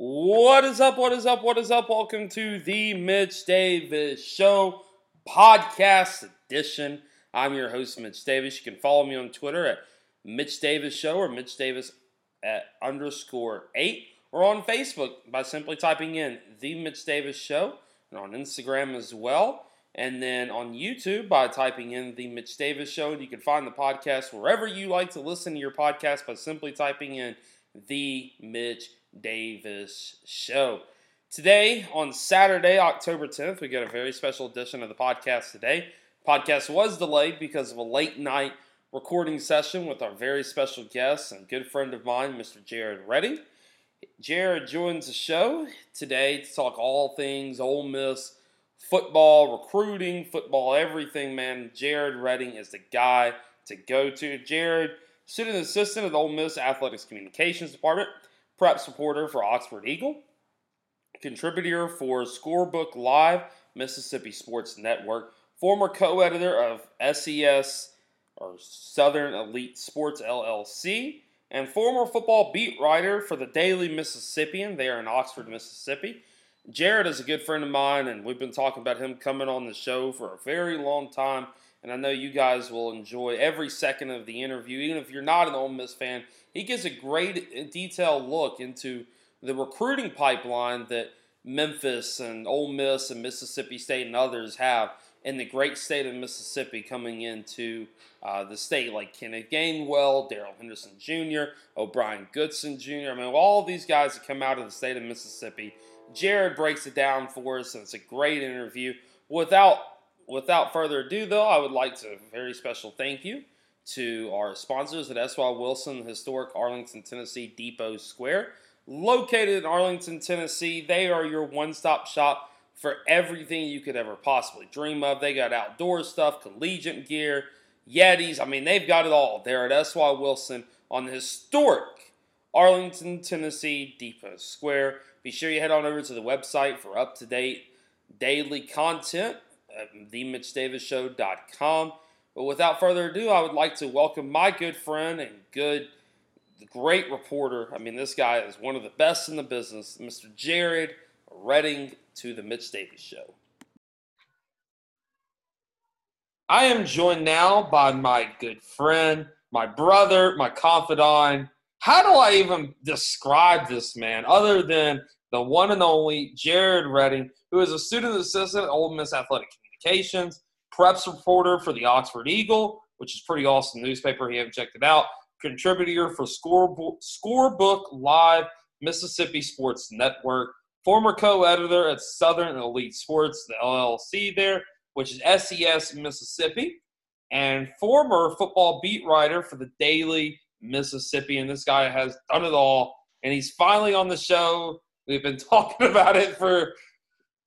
What is up? What is up? What is up? Welcome to the Mitch Davis Show podcast edition. I'm your host, Mitch Davis. You can follow me on Twitter at Mitch Davis Show or Mitch Davis at underscore eight, or on Facebook by simply typing in the Mitch Davis Show, and on Instagram as well. And then on YouTube by typing in the Mitch Davis Show. And you can find the podcast wherever you like to listen to your podcast by simply typing in the Mitch Davis Show. Today, on Saturday, October 10th, we got a very special edition of the podcast today. Podcast was delayed because of a late night recording session with our very special guest and good friend of mine, Mr. Jared Redding. Jared joins the show today to talk all things Ole Miss football, recruiting, football, everything, man. Jared Redding is the guy to go to. Jared, student assistant at the Ole Miss Athletics Communications Department, preps supporter for Oxford Eagle, contributor for Scorebook Live, Mississippi Sports Network, former co editor of SES or Southern Elite Sports LLC, and former football beat writer for the Daily Mississippian. They are in Oxford, Mississippi. Jared is a good friend of mine, and we've been talking about him coming on the show for a very long time. And I know you guys will enjoy every second of the interview. Even if you're not an Ole Miss fan, he gives a great detailed look into the recruiting pipeline that Memphis and Ole Miss and Mississippi State and others have in the great state of Mississippi coming into uh, the state, like Kenneth Gainwell, Darrell Henderson Jr., O'Bryan Goodson Jr. I mean, all these guys that come out of the state of Mississippi. Jared breaks it down for us, and it's a great interview. Without without further ado, though, I would like to very special thank you to our sponsors at S.Y. Wilson Historic Arlington, Tennessee Depot Square. Located in Arlington, Tennessee, they are your one stop shop for everything you could ever possibly dream of. They got outdoor stuff, collegiate gear, Yetis. I mean, they've got it all there at S.Y. Wilson on the historic Arlington, Tennessee Depot Square. Be sure you head on over to the website for up to date daily content at themitchdavisshow.com. But without further ado, I would like to welcome my good friend and good, great reporter. I mean, this guy is one of the best in the business, Mr. Jared Redding, to the Mitch Davis Show. I am joined now by my good friend, my brother, my confidant. How do I even describe this man other than the one and only Jared Redding, who is a student assistant at Ole Miss Athletic Communications, preps reporter for the Oxford Eagle, which is pretty awesome newspaper. You haven't checked it out, contributor for Scorebook, Scorebook Live, Mississippi Sports Network, former co-editor at Southern Elite Sports, the LLC there, which is SES Mississippi, and former football beat writer for the Daily Mississippi. And this guy has done it all, and he's finally on the show. We've been talking about it for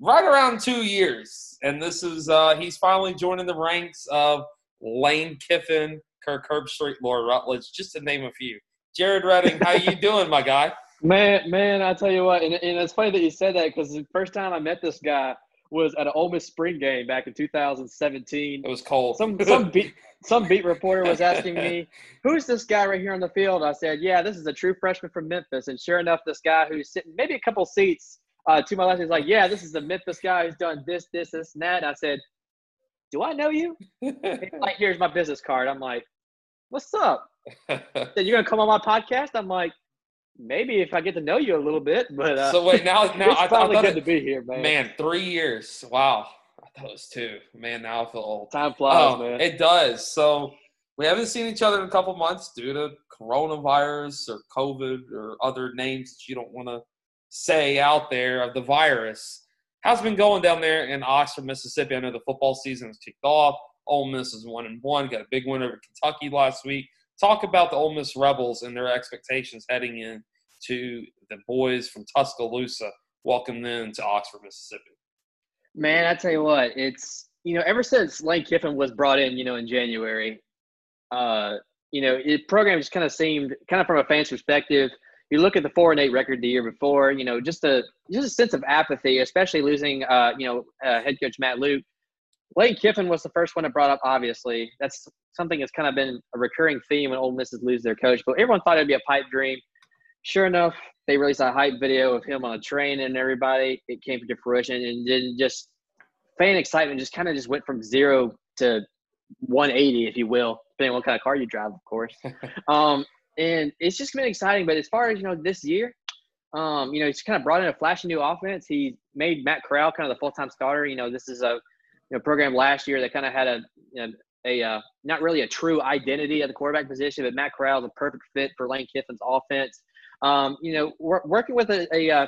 right around two years, and this is uh, he's finally joining the ranks of Lane Kiffin, Kirk Herbstreit, Laura Rutledge, just to name a few. Jared Redding, how you doing, my guy? Man, man, I tell you what, and, and it's funny that you said that because the first time I met this guy was at an Ole Miss spring game back in 2017. It was cold. Some some beat some beat reporter was asking me, "Who's this guy right here on the field?" I said, "Yeah, this is a true freshman from Memphis." And sure enough, this guy who's sitting maybe a couple seats uh, to my left He's like, "Yeah, this is the Memphis guy who's done this, this, this, and that." And I said, "Do I know you?" like, here's my business card. I'm like, "What's up?" said, "You're gonna come on my podcast?" I'm like, maybe if I get to know you a little bit. But uh, so wait, now now it's I, probably I good it, to be here, man. Man, three years. Wow, I thought it was two. Man, now I feel old. Time flies, Oh, man. It does. So we haven't seen each other in a couple months due to coronavirus or COVID or other names that you don't want to say out there of the virus. How's it been going down there in Oxford, Mississippi? I know the football season has kicked off. Ole Miss is one and one. Got a big win over Kentucky last week. Talk about the Ole Miss Rebels and their expectations heading in to the boys from Tuscaloosa. Welcome them to Oxford, Mississippi. Man, I tell you what, it's you know ever since Lane Kiffin was brought in, you know, in January, uh, you know, the program just kind of seemed kind of from a fan's perspective. You look at the four and eight record the year before, you know, just a just a sense of apathy, especially losing, uh, you know, uh, head coach Matt Luke. Lane Kiffin was the first one to brought up. Obviously, that's something that's kind of been a recurring theme when Ole Misses lose their coach. But everyone thought it'd be a pipe dream. Sure enough, they released a hype video of him on a train and everybody. It came to fruition and then just fan excitement just kind of just went from zero to 180, if you will, depending on what kind of car you drive, of course. um, and it's just been exciting. But as far as you know, this year, um, you know, he's kind of brought in a flashy new offense. He made Matt Corral kind of the full time starter. You know, this is a you know, program last year that kind of had a you know, a uh, not really a true identity at the quarterback position, but Matt Corral is a perfect fit for Lane Kiffin's offense. Um, you know, working with a, a, uh,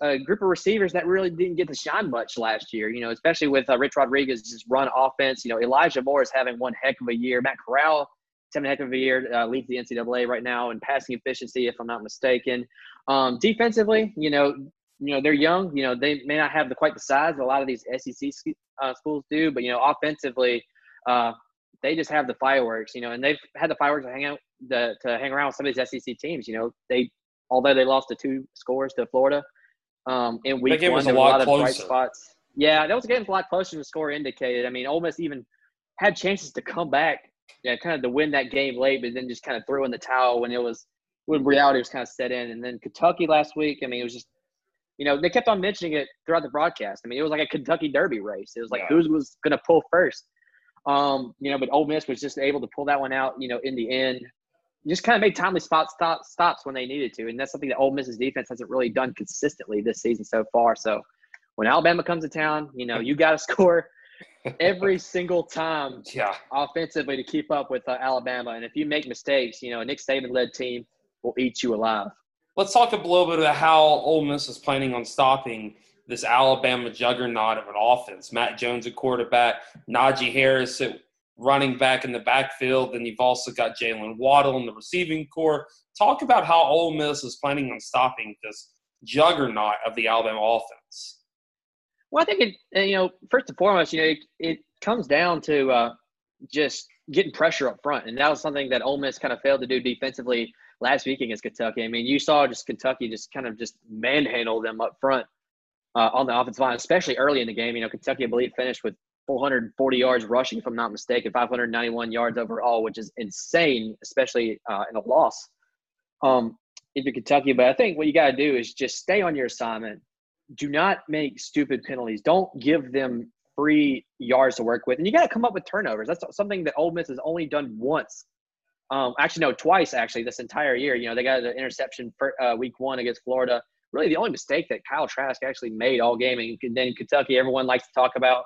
a, group of receivers that really didn't get to shine much last year. You know, especially with uh, Rich Rodriguez just run offense. You know, Elijah Moore is having one heck of a year. Matt Corral having a heck of a year. Uh, leads the NCAA right now in passing efficiency, if I'm not mistaken. Um, defensively, you know, you know they're young. You know, they may not have the quite the size that a lot of these SEC uh, schools do, but you know, offensively uh, they just have the fireworks, you know, and they've had the fireworks to hang out the, to hang around with some of these SEC teams. You know, they although they lost the two scores to Florida um, in week one, there were a lot, of bright spots. Yeah, that was a game a lot closer than the score indicated. I mean, Ole Miss even had chances to come back, yeah, kind of to win that game late, but then just kind of threw in the towel when it was when reality was kind of set in. And then Kentucky last week, I mean, it was just you know, they kept on mentioning it throughout the broadcast. I mean, it was like a Kentucky Derby race. It was like yeah. who was going to pull first. Um, you know, but Ole Miss was just able to pull that one out, you know, in the end. Just kind of made timely spot stop, stops when they needed to. And that's something that Ole Miss's defense hasn't really done consistently this season so far. So when Alabama comes to town, you know, you got to score every single time yeah. offensively to keep up with uh, Alabama. And if you make mistakes, you know, a Nick Saban led team will eat you alive. Let's talk a little bit about how Ole Miss is planning on stopping this Alabama juggernaut of an offense. Mac Jones at quarterback, Najee Harris at running back in the backfield. Then you've also got Jaylen Waddle in the receiving core. Talk about how Ole Miss is planning on stopping this juggernaut of the Alabama offense. Well, I think it, uh, you know, first and foremost, you know, it, it comes down to uh, just getting pressure up front, and that was something that Ole Miss kind of failed to do defensively last week against Kentucky. I mean, you saw just Kentucky just kind of just manhandle them up front uh, on the offensive line, especially early in the game. You know, Kentucky, I believe, finished with 440 yards rushing, if I'm not mistaken, 591 yards overall, which is insane, especially uh, in a loss. Um, if you're Kentucky, but I think what you got to do is just stay on your assignment. Do not make stupid penalties. Don't give them free yards to work with, and you got to come up with turnovers. That's something that Ole Miss has only done once. Um, actually, no, twice actually this entire year. You know, they got an interception for uh, week one against Florida really the only mistake that Kyle Trask actually made all game. And then Kentucky, everyone likes to talk about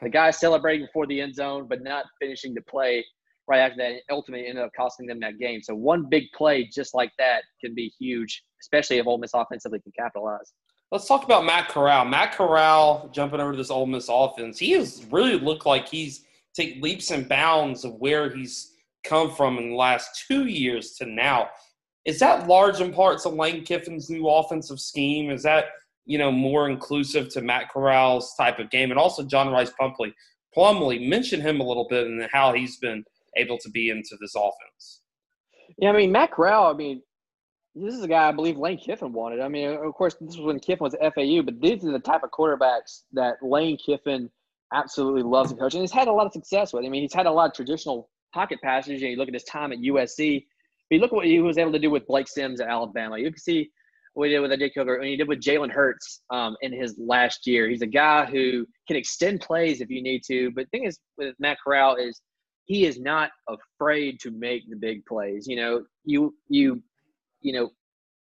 the guy celebrating before the end zone, but not finishing the play right after that. Ultimately, ended up costing them that game. So one big play just like that can be huge, especially if Ole Miss offensively can capitalize. Let's talk about Matt Corral. Matt Corral jumping over to this Ole Miss offense. He has really looked like he's take leaps and bounds of where he's come from in the last two years to now. Is that large in parts of Lane Kiffin's new offensive scheme? Is that you know more inclusive to Matt Corral's type of game, and also John Rice Plumlee? Plumley mention him a little bit and how he's been able to be into this offense. Yeah, I mean Matt Corral. I mean, this is a guy I believe Lane Kiffin wanted. I mean, of course, this was when Kiffin was at FAU, but these are the type of quarterbacks that Lane Kiffin absolutely loves to coach, and he's had a lot of success with. I mean, he's had a lot of traditional pocket passes. You, you look at his time at USC But you look at what he was able to do with Blake Sims at Alabama. You can see what he did with AJ Kilgore, and he did with Jalen Hurts um, in his last year. He's a guy who can extend plays if you need to. But the thing is with Matt Corral is he is not afraid to make the big plays. You know, you you you know,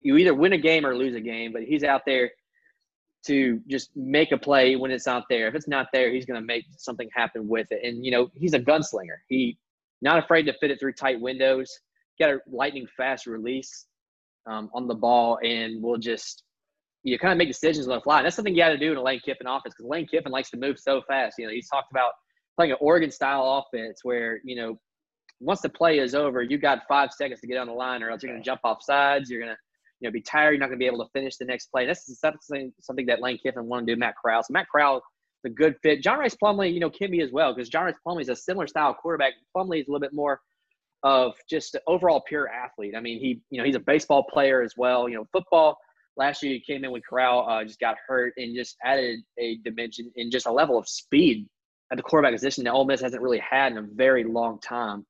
you either win a game or lose a game, but he's out there to just make a play when it's not there. If it's not there, he's going to make something happen with it. And you know, he's a gunslinger. He not afraid to fit it through tight windows Got a lightning fast release um, on the ball, and we'll just you kind of make decisions on the fly. And that's something you got to do in a Lane Kiffin offense because Lane Kiffin likes to move so fast. You know, he's talked about playing an Oregon style offense where you know once the play is over, you got five seconds to get on the line, or else you're going to jump off sides. You're going to you know be tired. You're not going to be able to finish the next play. That's something something that Lane Kiffin wanted to do. Matt Corral. So Matt Corral a good fit. John Rice Plumlee, you know, can be as well because John Rice Plumlee is a similar style quarterback. Plumlee is a little bit more of just overall pure athlete. I mean, he you know he's a baseball player as well. You know, football. Last year he came in when Corral uh, just got hurt and just added a dimension and just a level of speed at the quarterback position that Ole Miss hasn't really had in a very long time.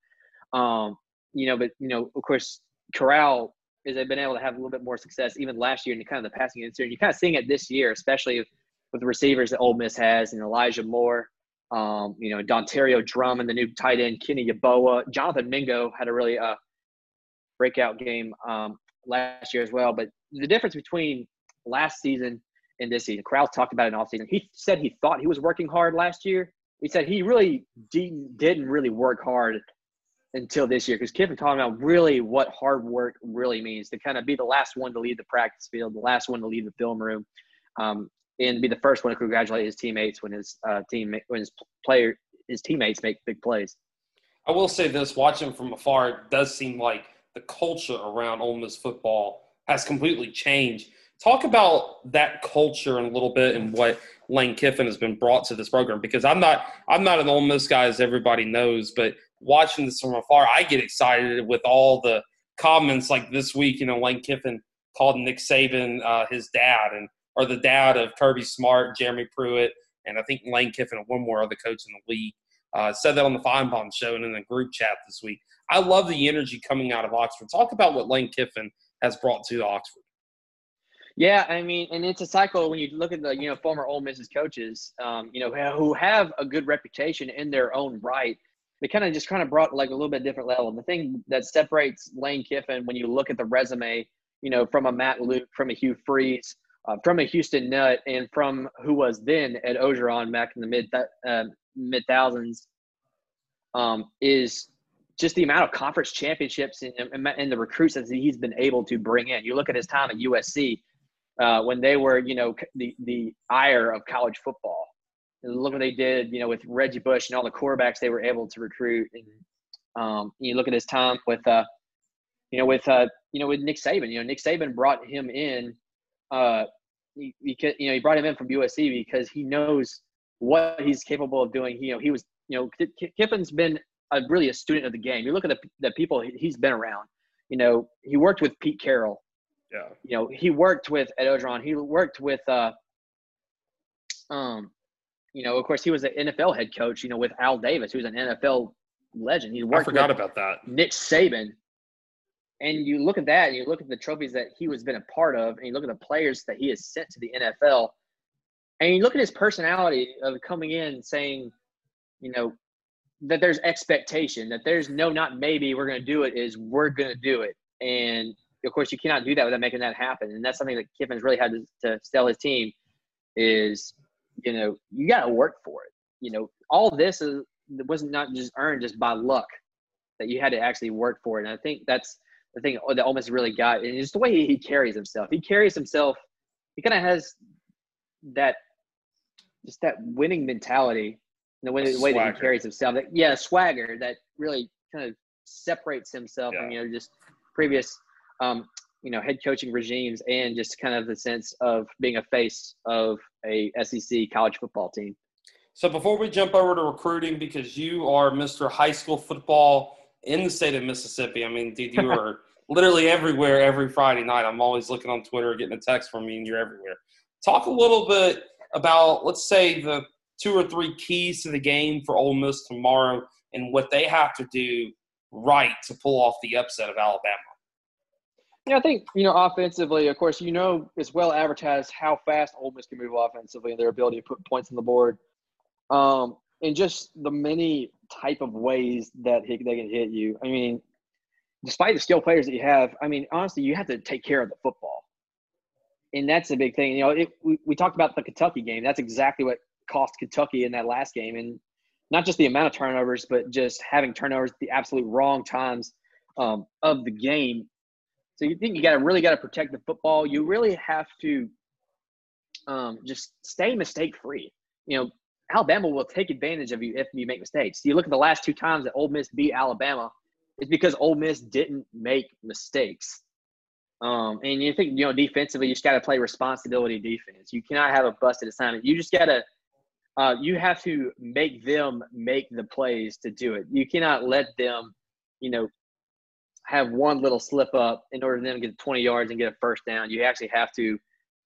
Um, you know, but you know, of course, Corral is they've been able to have a little bit more success even last year in kind of the passing game. You're kind of seeing it this year, especially with the receivers that Ole Miss has and Elijah Moore, um, you know, Dontario Drummond, the new tight end, Kenny Yeboah, Jonathan Mingo had a really uh, breakout game um, last year as well. But the difference between last season and this season, Corral talked about it in off season. He said he thought he was working hard last year. He said he really didn't really work hard until this year because Kiffin talking about really what hard work really means to kind of be the last one to leave the practice field, the last one to leave the film room, um, and be the first one to congratulate his teammates when his uh, team when his player his teammates make big plays. I will say this: watching from afar, it does seem like the culture around Ole Miss football has completely changed. Talk about that culture in a little bit and what Lane Kiffin has been brought to this program because I'm not I'm not an Ole Miss guy as everybody knows, but watching this from afar, I get excited with all the comments like this week. You know, Lane Kiffin called Nick Saban uh, his dad, and or the dad of Kirby Smart, Jeremy Pruitt, and I think Lane Kiffin and one more other coach in the league. Uh, said that on the Finebaum show and in the group chat this week. I love the energy coming out of Oxford. Talk about what Lane Kiffin has brought to Oxford. Yeah, I mean, and it's a cycle when you look at the you know former Ole Miss's coaches, um, you know, who have a good reputation in their own right. They kind of just kind of brought like a little bit different level. The thing that separates Lane Kiffin when you look at the resume, you know, from a Matt Luke, from a Hugh Freeze, uh, from a Houston Nutt, and from who was then Ed Orgeron back in the mid uh, mid thousands, um, is just the amount of conference championships and, and, the recruits that he's been able to bring in. You look at his time at USC uh, when they were, you know, the the ire of college football. And look what they did, you know, with Reggie Bush and all the quarterbacks they were able to recruit. And um, you look at his time with, uh, you know, with uh, you know, with Nick Saban. You know, Nick Saban brought him in. Uh, he, he, you know, he brought him in from USC because he knows what he's capable of doing. You know, he was, you know, Kiffin's been a, really a student of the game. You look at the, the people he's been around. You know, he worked with Pete Carroll. Yeah. You know, he worked with Ed Orgeron. He worked with, uh, um, you know, of course, he was an NFL head coach. You know, with Al Davis, who's an NFL legend. He worked. I forgot about that. Nick Saban. And you look at that, and you look at the trophies that he was been a part of, and you look at the players that he has sent to the NFL, and you look at his personality of coming in saying, you know, that there's expectation, that there's no, not maybe we're going to do it, is we're going to do it. And of course, you cannot do that without making that happen. And that's something that Kiffin's really had to, to tell his team is, you know, you got to work for it. You know, all this is was not just earned just by luck. That you had to actually work for it. And I think that's the thing that almost really got. And just the way he carries himself. He carries himself. He kind of has that, just that winning mentality. The way, the way that he carries himself. That, yeah, swagger that really kind of separates himself yeah. from you know just previous um, you know, head coaching regimes and just kind of the sense of being a face of a SEC college football team. So before we jump over to recruiting, because you are Mr. High School Football in the state of Mississippi. I mean, dude, you are literally everywhere every Friday night. I'm always looking on Twitter, getting a text from you, and you're everywhere. Talk a little bit about, let's say, the two or three keys to the game for Ole Miss tomorrow and what they have to do right to pull off the upset of Alabama. Yeah, I think you know offensively. Of course, you know it's well advertised how fast Ole Miss can move offensively and their ability to put points on the board, um, and just the many type of ways that they can hit you. I mean, despite the skill players that you have, I mean, honestly, you have to take care of the football, and that's a big thing. You know, it, we we talked about the Kentucky game. That's exactly what cost Kentucky in that last game, and not just the amount of turnovers, but just having turnovers at the absolute wrong times um, of the game so you think you got to really got to protect the football. You really have to um, just stay mistake free. You know, Alabama will take advantage of you if you make mistakes. You look at the last two times that Ole Miss beat Alabama, it's because Ole Miss didn't make mistakes. Um, and you think you know defensively, you just got to play responsibility defense. You cannot have a busted assignment. You just got to uh, you have to make them make the plays to do it. You cannot let them, you know, have one little slip up in order to get 20 yards and get a first down. You actually have to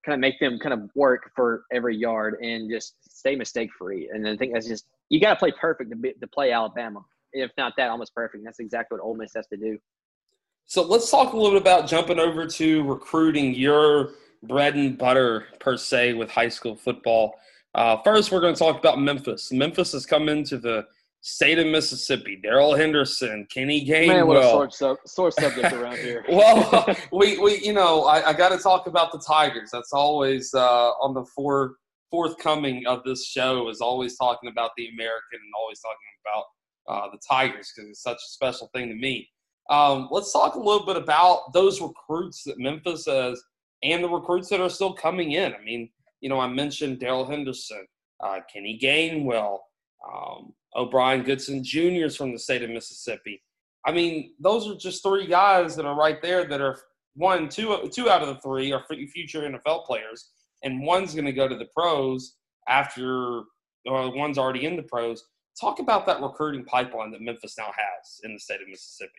kind of make them kind of work for every yard and just stay mistake free. And I think that's just you got to play perfect to, be, to play Alabama. If not that, almost perfect. That's exactly what Ole Miss has to do. So let's talk a little bit about jumping over to recruiting your bread and butter per se with high school football. Uh, first, we're going to talk about Memphis. Memphis has come into the state of Mississippi. Darrell Henderson, Kenny Gainwell. Man, what a sore, sub- sore subject around here. well, we, we you know I, I got to talk about the Tigers. That's always uh, on the four, forthcoming of this show is always talking about the American and always talking about uh, the Tigers because it's such a special thing to me. Um, let's talk a little bit about those recruits that Memphis has and the recruits that are still coming in. I mean, you know, I mentioned Darrell Henderson, uh, Kenny Gainwell, um, O'Bryan Goodson Jr.'s from the state of Mississippi. I mean, those are just three guys that are right there that are one, two, two out of the three are future NFL players, and one's going to go to the pros after, or one's already in the pros. Talk about that recruiting pipeline that Memphis now has in the state of Mississippi.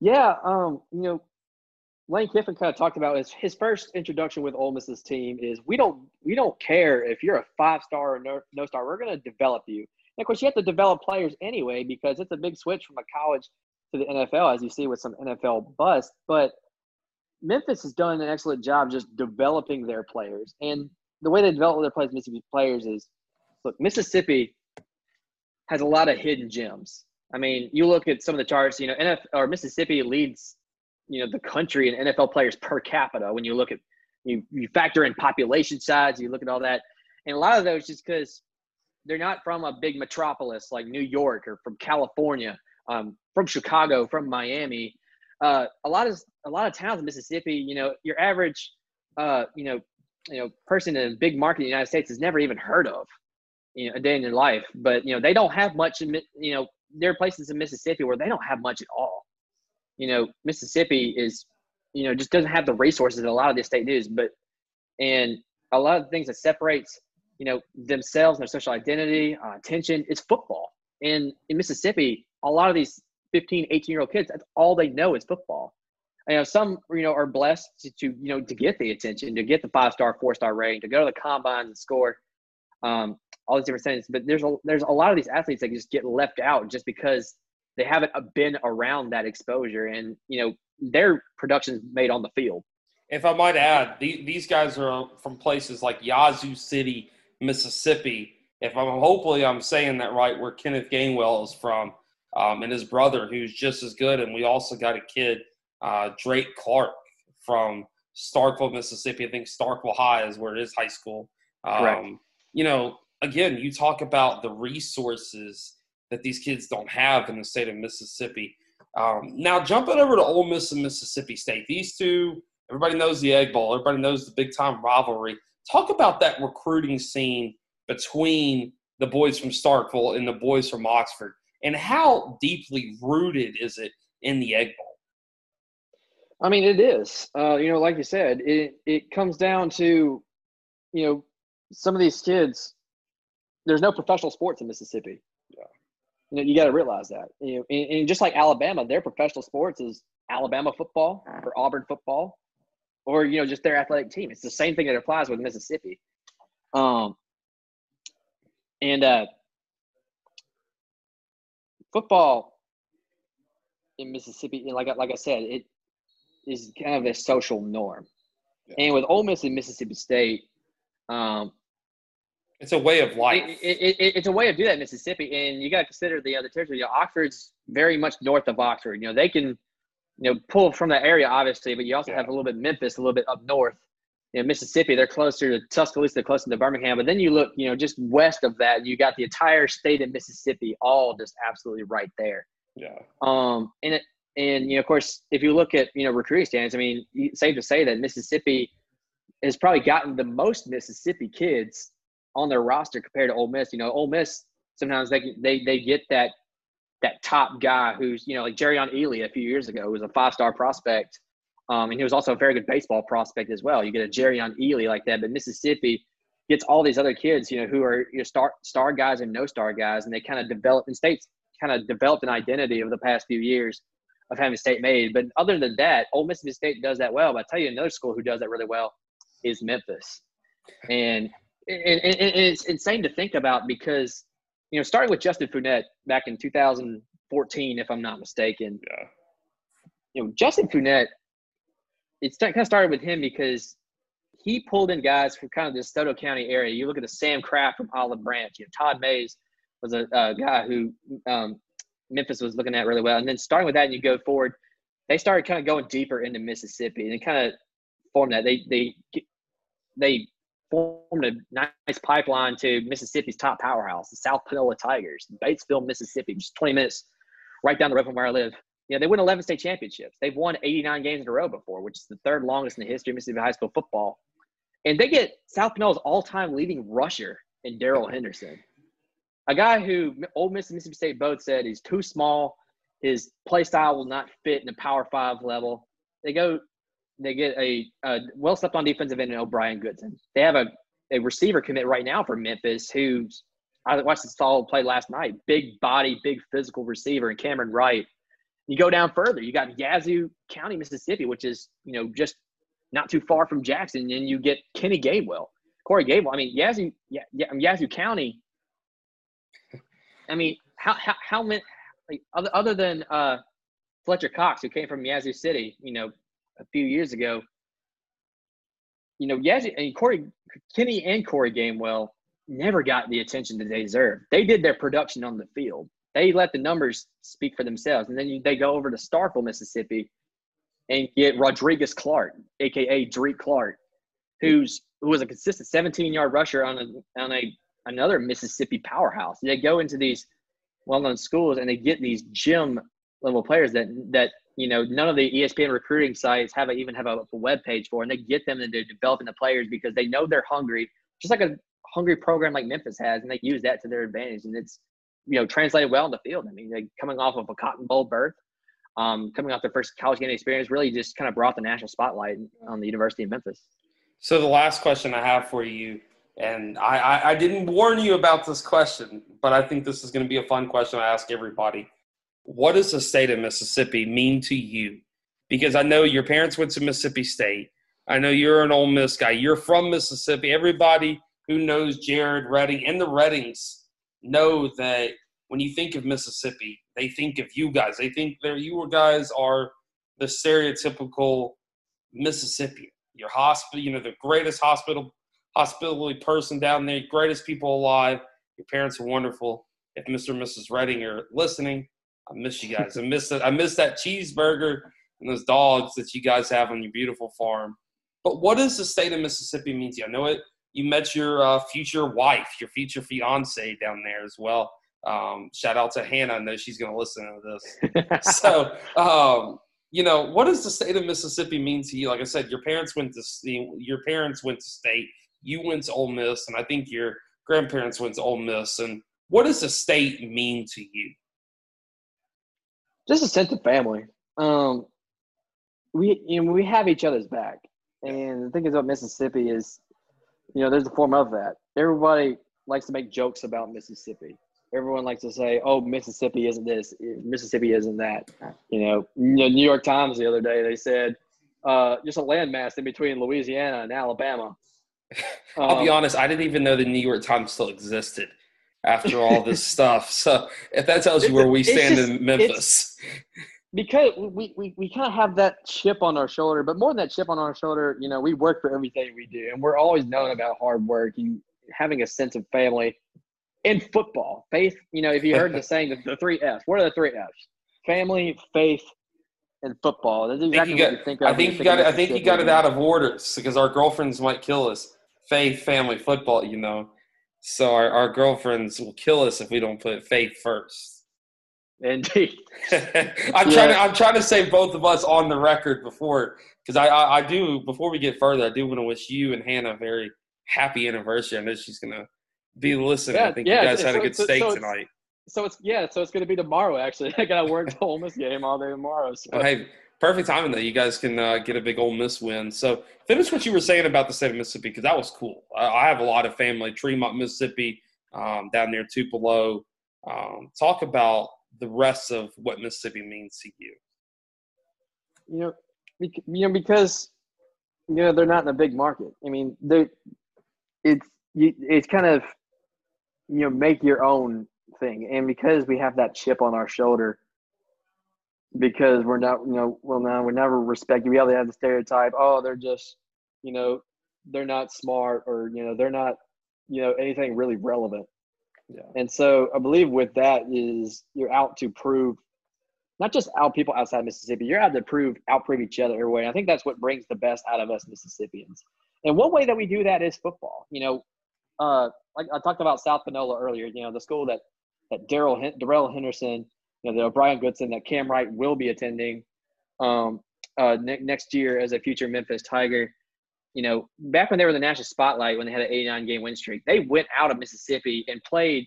Yeah, um, you know, Lane Kiffin kind of talked about his his first introduction with Ole Miss's team is we don't we don't care if you're a five star or no, no star. We're going to develop you. And of course, you have to develop players anyway because it's a big switch from a college to the NFL, as you see with some NFL bust. But Memphis has done an excellent job just developing their players, and the way they develop their players, Mississippi players, is look Mississippi has a lot of hidden gems. I mean, you look at some of the charts. You know, NFL or Mississippi leads, you know, the country in NFL players per capita. When you look at you, you factor in population size, you look at all that, and a lot of those just because they're not from a big metropolis like New York or from California, um, from Chicago, from Miami. Uh, a lot of a lot of towns in Mississippi, you know, your average, uh, you know, you know, person in a big market in the United States has never even heard of, you know, a day in their life. But you know, they don't have much. In, you know, there are places in Mississippi where they don't have much at all. You know, Mississippi is, you know, just doesn't have the resources that a lot of the state does. But and a lot of the things that separates, you know, themselves and their social identity, uh, attention is football. And in Mississippi, a lot of these 15, 18 year old kids, that's all they know is football. You know, some you know are blessed to, to you know to get the attention, to get the five star, four star rating, to go to the combine and score. Um, all these different things. But there's a there's a lot of these athletes that just get left out just because they haven't uh, been around that exposure, and you know their production's made on the field. If I might add, these guys are from places like Yazoo City, Mississippi. If I'm hopefully I'm saying that right, where Kenneth Gainwell is from, um, and his brother, who's just as good. And we also got a kid, uh, Drake Clark from Starkville, Mississippi. I think Starkville High is where it is high school. Um, Correct. You know, again, you talk about the resources that these kids don't have in the state of Mississippi. Um, now, jumping over to Ole Miss and Mississippi State, these two, everybody knows the Egg Bowl, everybody knows the big time rivalry. Talk about that recruiting scene between the boys from Starkville and the boys from Oxford, and how deeply rooted is it in the Egg Bowl? I mean, it is. Uh, you know, like you said, it it comes down to, you know, some of these kids there's no professional sports in Mississippi. Yeah. You know, you got to realize that. You know, and, and, just like Alabama, their professional sports is Alabama football or Auburn football, or you know, just their athletic team. It's the same thing that applies with Mississippi. Um, and uh, football in Mississippi, like like I said, it is kind of a social norm. Yeah. And with Ole Miss and Mississippi State, um, it's a way of life. It, it, it, it's a way of doing that in Mississippi, and you got to consider the other territory. You know, Oxford's very much north of Oxford. You know, they can, you know, pull from that area obviously, but you also yeah. have a little bit Memphis, a little bit up north. You know, Mississippi, they're closer to Tuscaloosa, they're closer to Birmingham. But then you look, you know, just west of that, you got the entire state of Mississippi, all just absolutely right there. Yeah. Um, and it, and you know, of course, if you look at you know recruiting stands, I mean, safe to say that Mississippi has probably gotten the most Mississippi kids on their roster compared to Ole Miss. You know, Ole Miss sometimes they they they get that that top guy who's you know like Jerrion Ealy a few years ago was a five star prospect, um, and he was also a very good baseball prospect as well. You get a Jerrion Ealy like that, but Mississippi gets all these other kids, you know, who are you know, star star guys and no star guys, and they kind of develop and states kind of developed an identity over the past few years of having state made. But other than that, Ole Mississippi State does that well. But I tell you, another school who does that really well is Memphis. And and, and, and, it's insane to think about because you know starting with Justin Fuente back in 2014, if I'm not mistaken. Yeah. you know, Justin Fuente, it's kind of started with him because he pulled in guys from kind of the DeSoto County area. You look at the Sam Kraft from Olive Branch. You know, Todd Mays was a, a guy who um, Memphis was looking at really well. And then starting with that, and you go forward, they started kind of going deeper into Mississippi and kind of formed that. They they they formed a nice pipeline to Mississippi's top powerhouse, the South Panola Tigers, Batesville, Mississippi, just 20 minutes right down the road from where I live. You know, they win 11 state championships. They've won 89 games in a row before, which is the third longest in the history of Mississippi high school football. And they get South Panola's all-time leading rusher in Darrell Henderson, a guy who Ole Miss and Mississippi State both said he's too small. His play style will not fit in a Power Five level. They go, they get a, a well stepped on defensive end in O'Bryan Goodson. They have a, a receiver commit right now for Memphis who's I watched this all play last night. Big body, big physical receiver, and Cameron Wright. You go down further, you got Yazoo County, Mississippi, which is you know just not too far from Jackson, and you get Kenny Gainwell, Corey Gainwell. I mean Yazoo, yeah, yeah, Yazoo County. I mean, how how how many like, other other than uh, Fletcher Cox, who came from Yazoo City, you know, a few years ago. You know, Yazoo and Corey Kenny and Corey Gainwell never got the attention that they deserve. They did their production on the field. They let the numbers speak for themselves, and then you, they go over to Starkville, Mississippi, and get Rodrigues Clark, aka Drake Clark, who's who was a consistent 17 yard rusher on a on a another Mississippi powerhouse. They go into these well known schools and they get these gym level players that that you know none of the ESPN recruiting sites have a, even have a, a web page for, and they get them and they're developing the players because they know they're hungry, just like a hungry program like Memphis has, and they use that to their advantage, and it's you know translated well in the field. I mean, they coming off of a Cotton Bowl berth, um, coming off their first college game experience, really just kind of brought the national spotlight on the University of Memphis. So the last question I have for you, and I, I, I didn't warn you about this question, but I think this is going to be a fun question I ask everybody. What does the state of Mississippi mean to you? Because I know your parents went to Mississippi State. I know you're an Ole Miss guy. You're from Mississippi. Everybody who knows Jared Redding and the Reddings know that when you think of Mississippi, they think of you guys. They think that you guys are the stereotypical Mississippian your hospital, you know, the greatest hospital hospitality person down there, greatest people alive. Your parents are wonderful. If Mr. and Mrs. Redding are listening, I miss you guys. I miss that. I miss that cheeseburger and those dogs that you guys have on your beautiful farm. But what does the state of Mississippi mean to you? I know it. You met your uh, future wife, your future fiance down there as well. Um, shout out to Hannah. I know she's going to listen to this. so, um, you know, what does the state of Mississippi mean to you? Like I said, your parents went to your parents went to state, you went to Ole Miss, and I think your grandparents went to Ole Miss. And what does the state mean to you? Just a sense of family. Um, we you know we have each other's back, and the thing is about Mississippi is, you know, there's a form of that. Everybody likes to make jokes about Mississippi everyone likes to say, "Oh, Mississippi isn't this, Mississippi isn't that." You know, the New York Times the other day they said uh, just a landmass in between Louisiana and Alabama. I'll um, be honest, I didn't even know the New York Times still existed after all this stuff. So if that tells you where we stand just, in Memphis. Because we, we, we kind of have that chip on our shoulder, but more than that chip on our shoulder, you know, we work for everything we do, and we're always known about hard work and having a sense of family in football, faith, you know, if you heard the saying, the, the three F's, what are the three F's? Family, faith, and football. That's exactly I think you got, I think you got it, I think you got it out of order because our girlfriends might kill us. Faith, family, football, you know. So our, our girlfriends will kill us if we don't put faith first. Indeed. I'm yeah. trying to I'm trying to save both of us on the record before because I, I, I do before we get further I do want to wish you and Hannah a very happy anniversary. I know she's gonna be listening. Yeah, I think yeah, you guys had a good so, steak so tonight. So it's yeah, so it's going to be tomorrow. Actually, I got to work the Ole Miss game all day tomorrow. So. hey, perfect timing though. You guys can uh, get a big Ole Miss win. So finish what you were saying about the state of Mississippi because that was cool. I, I, have a lot of family, Tremont, Mississippi, um, down near Tupelo. Um, talk about the rest of what Mississippi means to you. You know, you know because you know they're not in a big market. I mean, they it's it's kind of you know make your own thing and because we have that chip on our shoulder because we're not, you know, well, now we never respect you. We have to have the stereotype. Oh, they're just, you know, they're not smart or you know they're not, you know, anything really relevant. Yeah. And so I believe with that is you're out to prove not just out people outside Mississippi, you're out to prove out prove each other every way. And I think that's what brings the best out of us Mississippians. And one way that we do that is football. You know, uh, like I talked about South Panola earlier. You know, the school that that Daryl Darrell Henderson, you know, the O'Bryan Goodson, that Cam Wright will be attending um, uh, ne- next year as a future Memphis Tiger. You know, back when they were the national spotlight, when they had an 89 game win streak, they went out of Mississippi and played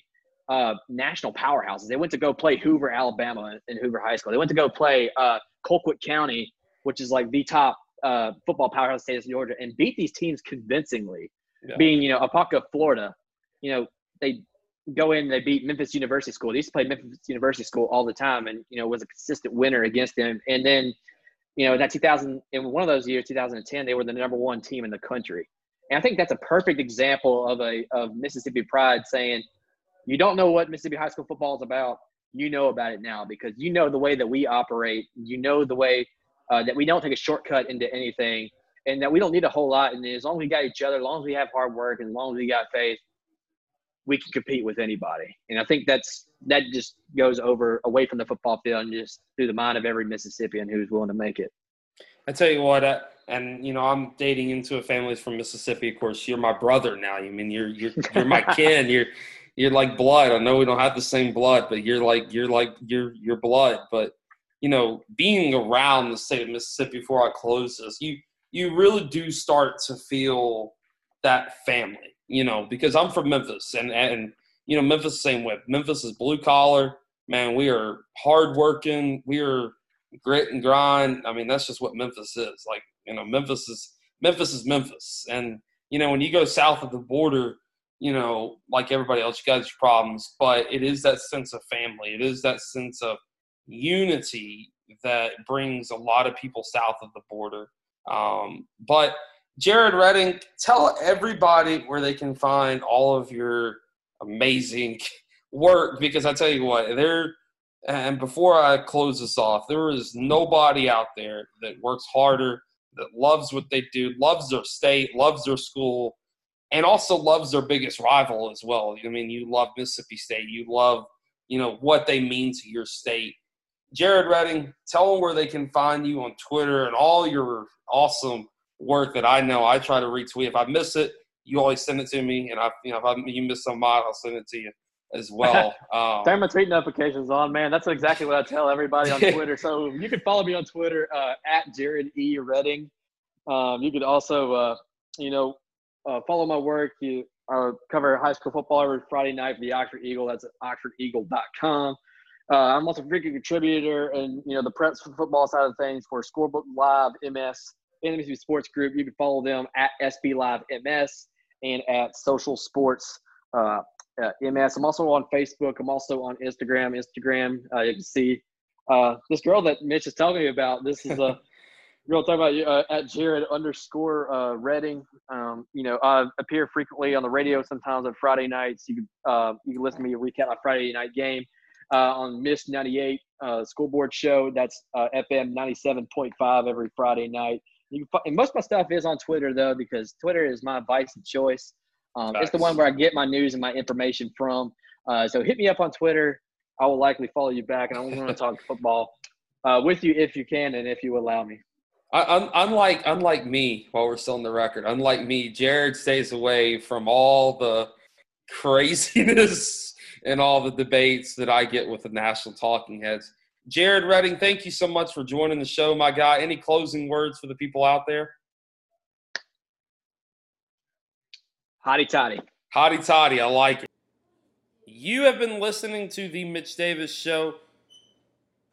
uh, national powerhouses. They went to go play Hoover, Alabama, in Hoover High School. They went to go play uh, Colquitt County, which is like the top uh, football powerhouse state of Georgia, and beat these teams convincingly. Yeah. Being you know Apopka, Florida, you know they go in and they beat Memphis University School. They used to play Memphis University School all the time, and you know was a consistent winner against them. And then you know that 2000 in one of those years, 2010, they were the number one team in the country. And I think that's a perfect example of a of Mississippi pride saying, you don't know what Mississippi high school football is about. You know about it now because you know the way that we operate. You know the way uh, that we don't take a shortcut into anything, and that we don't need a whole lot. And as long as we got each other, as long as we have hard work, and as long as we got faith, we can compete with anybody. And I think that's that just goes over away from the football field and just through the mind of every Mississippian who's willing to make it. I tell you what, uh, and you know, I'm dating into a family from Mississippi. Of course, you're my brother now. You I mean you're you're you're my kin. You're you're like blood. I know we don't have the same blood, but you're like you're like you're your blood. But you know, being around the state of Mississippi before I close this, you you really do start to feel that family, you know, because I'm from Memphis and and you know, Memphis same way. Memphis is blue collar. Man, we are hardworking. We are grit and grind. I mean, that's just what Memphis is. Like, you know, Memphis is Memphis is Memphis. And, you know, when you go south of the border, you know, like everybody else, you guys have problems, but it is that sense of family. It is that sense of unity that brings a lot of people south of the border. Um, but Jared Redding, tell everybody where they can find all of your amazing work because I tell you what, there and before I close this off, there is nobody out there that works harder, that loves what they do, loves their state, loves their school, and also loves their biggest rival as well. I mean, you love Mississippi State, you love, you know, what they mean to your state. Jared Redding, tell them where they can find you on Twitter and all your awesome work that I know I try to retweet. If I miss it, you always send it to me, and I, you know, if I, you miss some mine, I'll send it to you as well. Um, Turn my tweet notifications on, man. That's exactly what I tell everybody on Twitter. so you can follow me on Twitter uh, at Jared E Redding. Um, you could also, uh, you know, uh, follow my work. You uh, cover high school football every Friday night for the Oxford Eagle. That's at oxfordeagle.com. Uh, I'm also a frequent contributor and you know the prep football side of things for Scorebook Live MS NMC Sports Group. You can follow them at SB Live MS and at Social Sports uh, uh, MS. I'm also on Facebook. I'm also on Instagram. Instagram, uh, you can see uh, this girl that Mitch is telling me about. This is a girl talking about uh, at Jared underscore uh, Redding. Um, you know, I appear frequently on the radio sometimes on Friday nights. You can uh, you can listen to me recap my Friday night game uh, on Miss 98 uh, Board show. That's uh, FM 97.5 every Friday night. You can, most of my stuff is on Twitter though because Twitter is my advice and choice. Um, nice. It's the one where I get my news and my information from. Uh, so hit me up on Twitter. I will likely follow you back, and I want to talk football uh, with you if you can and if you allow me. I, unlike unlike me, while we're still on the record, unlike me, Jared stays away from all the craziness and all the debates that I get with the national talking heads. Jared Redding, thank you so much for joining the show, my guy. Any closing words for the people out there? Hotty toddy. Hotty toddy. I like it. You have been listening to the Mitch Davis Show.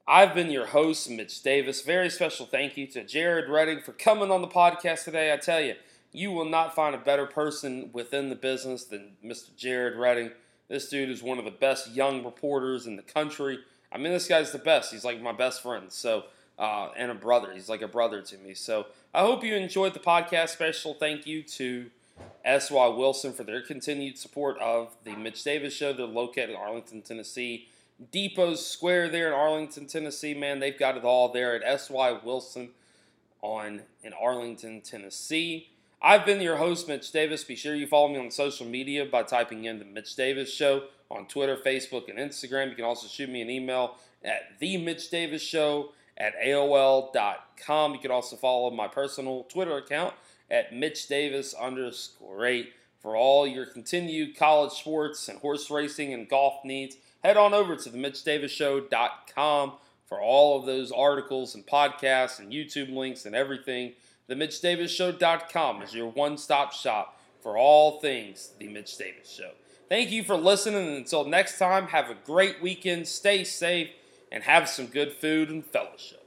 I've been your host, Mitch Davis. Very special thank you to Jared Redding for coming on the podcast today. I tell you, you will not find a better person within the business than Mr. Jared Redding. This dude is one of the best young reporters in the country. I mean, this guy's the best. He's like my best friend. So, uh, and a brother. He's like a brother to me. So, I hope you enjoyed the podcast. Special thank you to S.Y. Wilson for their continued support of the Mitch Davis Show. They're located in Arlington, Tennessee. Depot Square there in Arlington, Tennessee. Man, they've got it all there at SY Wilson on in Arlington, Tennessee. I've been your host, Mitch Davis. Be sure you follow me on social media by typing in the Mitch Davis Show on Twitter, Facebook, and Instagram. You can also shoot me an email at the Mitch Davis Show at AOL.com. You can also follow my personal Twitter account at Mitch Davis underscore eight for all your continued college sports and horse racing and golf needs. Head on over to the MitchDavisShow.com for all of those articles and podcasts and YouTube links and everything. The MitchDavisShow.com is your one stop shop for all things The Mitch Davis Show. Thank you for listening. Until next time, have a great weekend, stay safe, and have some good food and fellowship.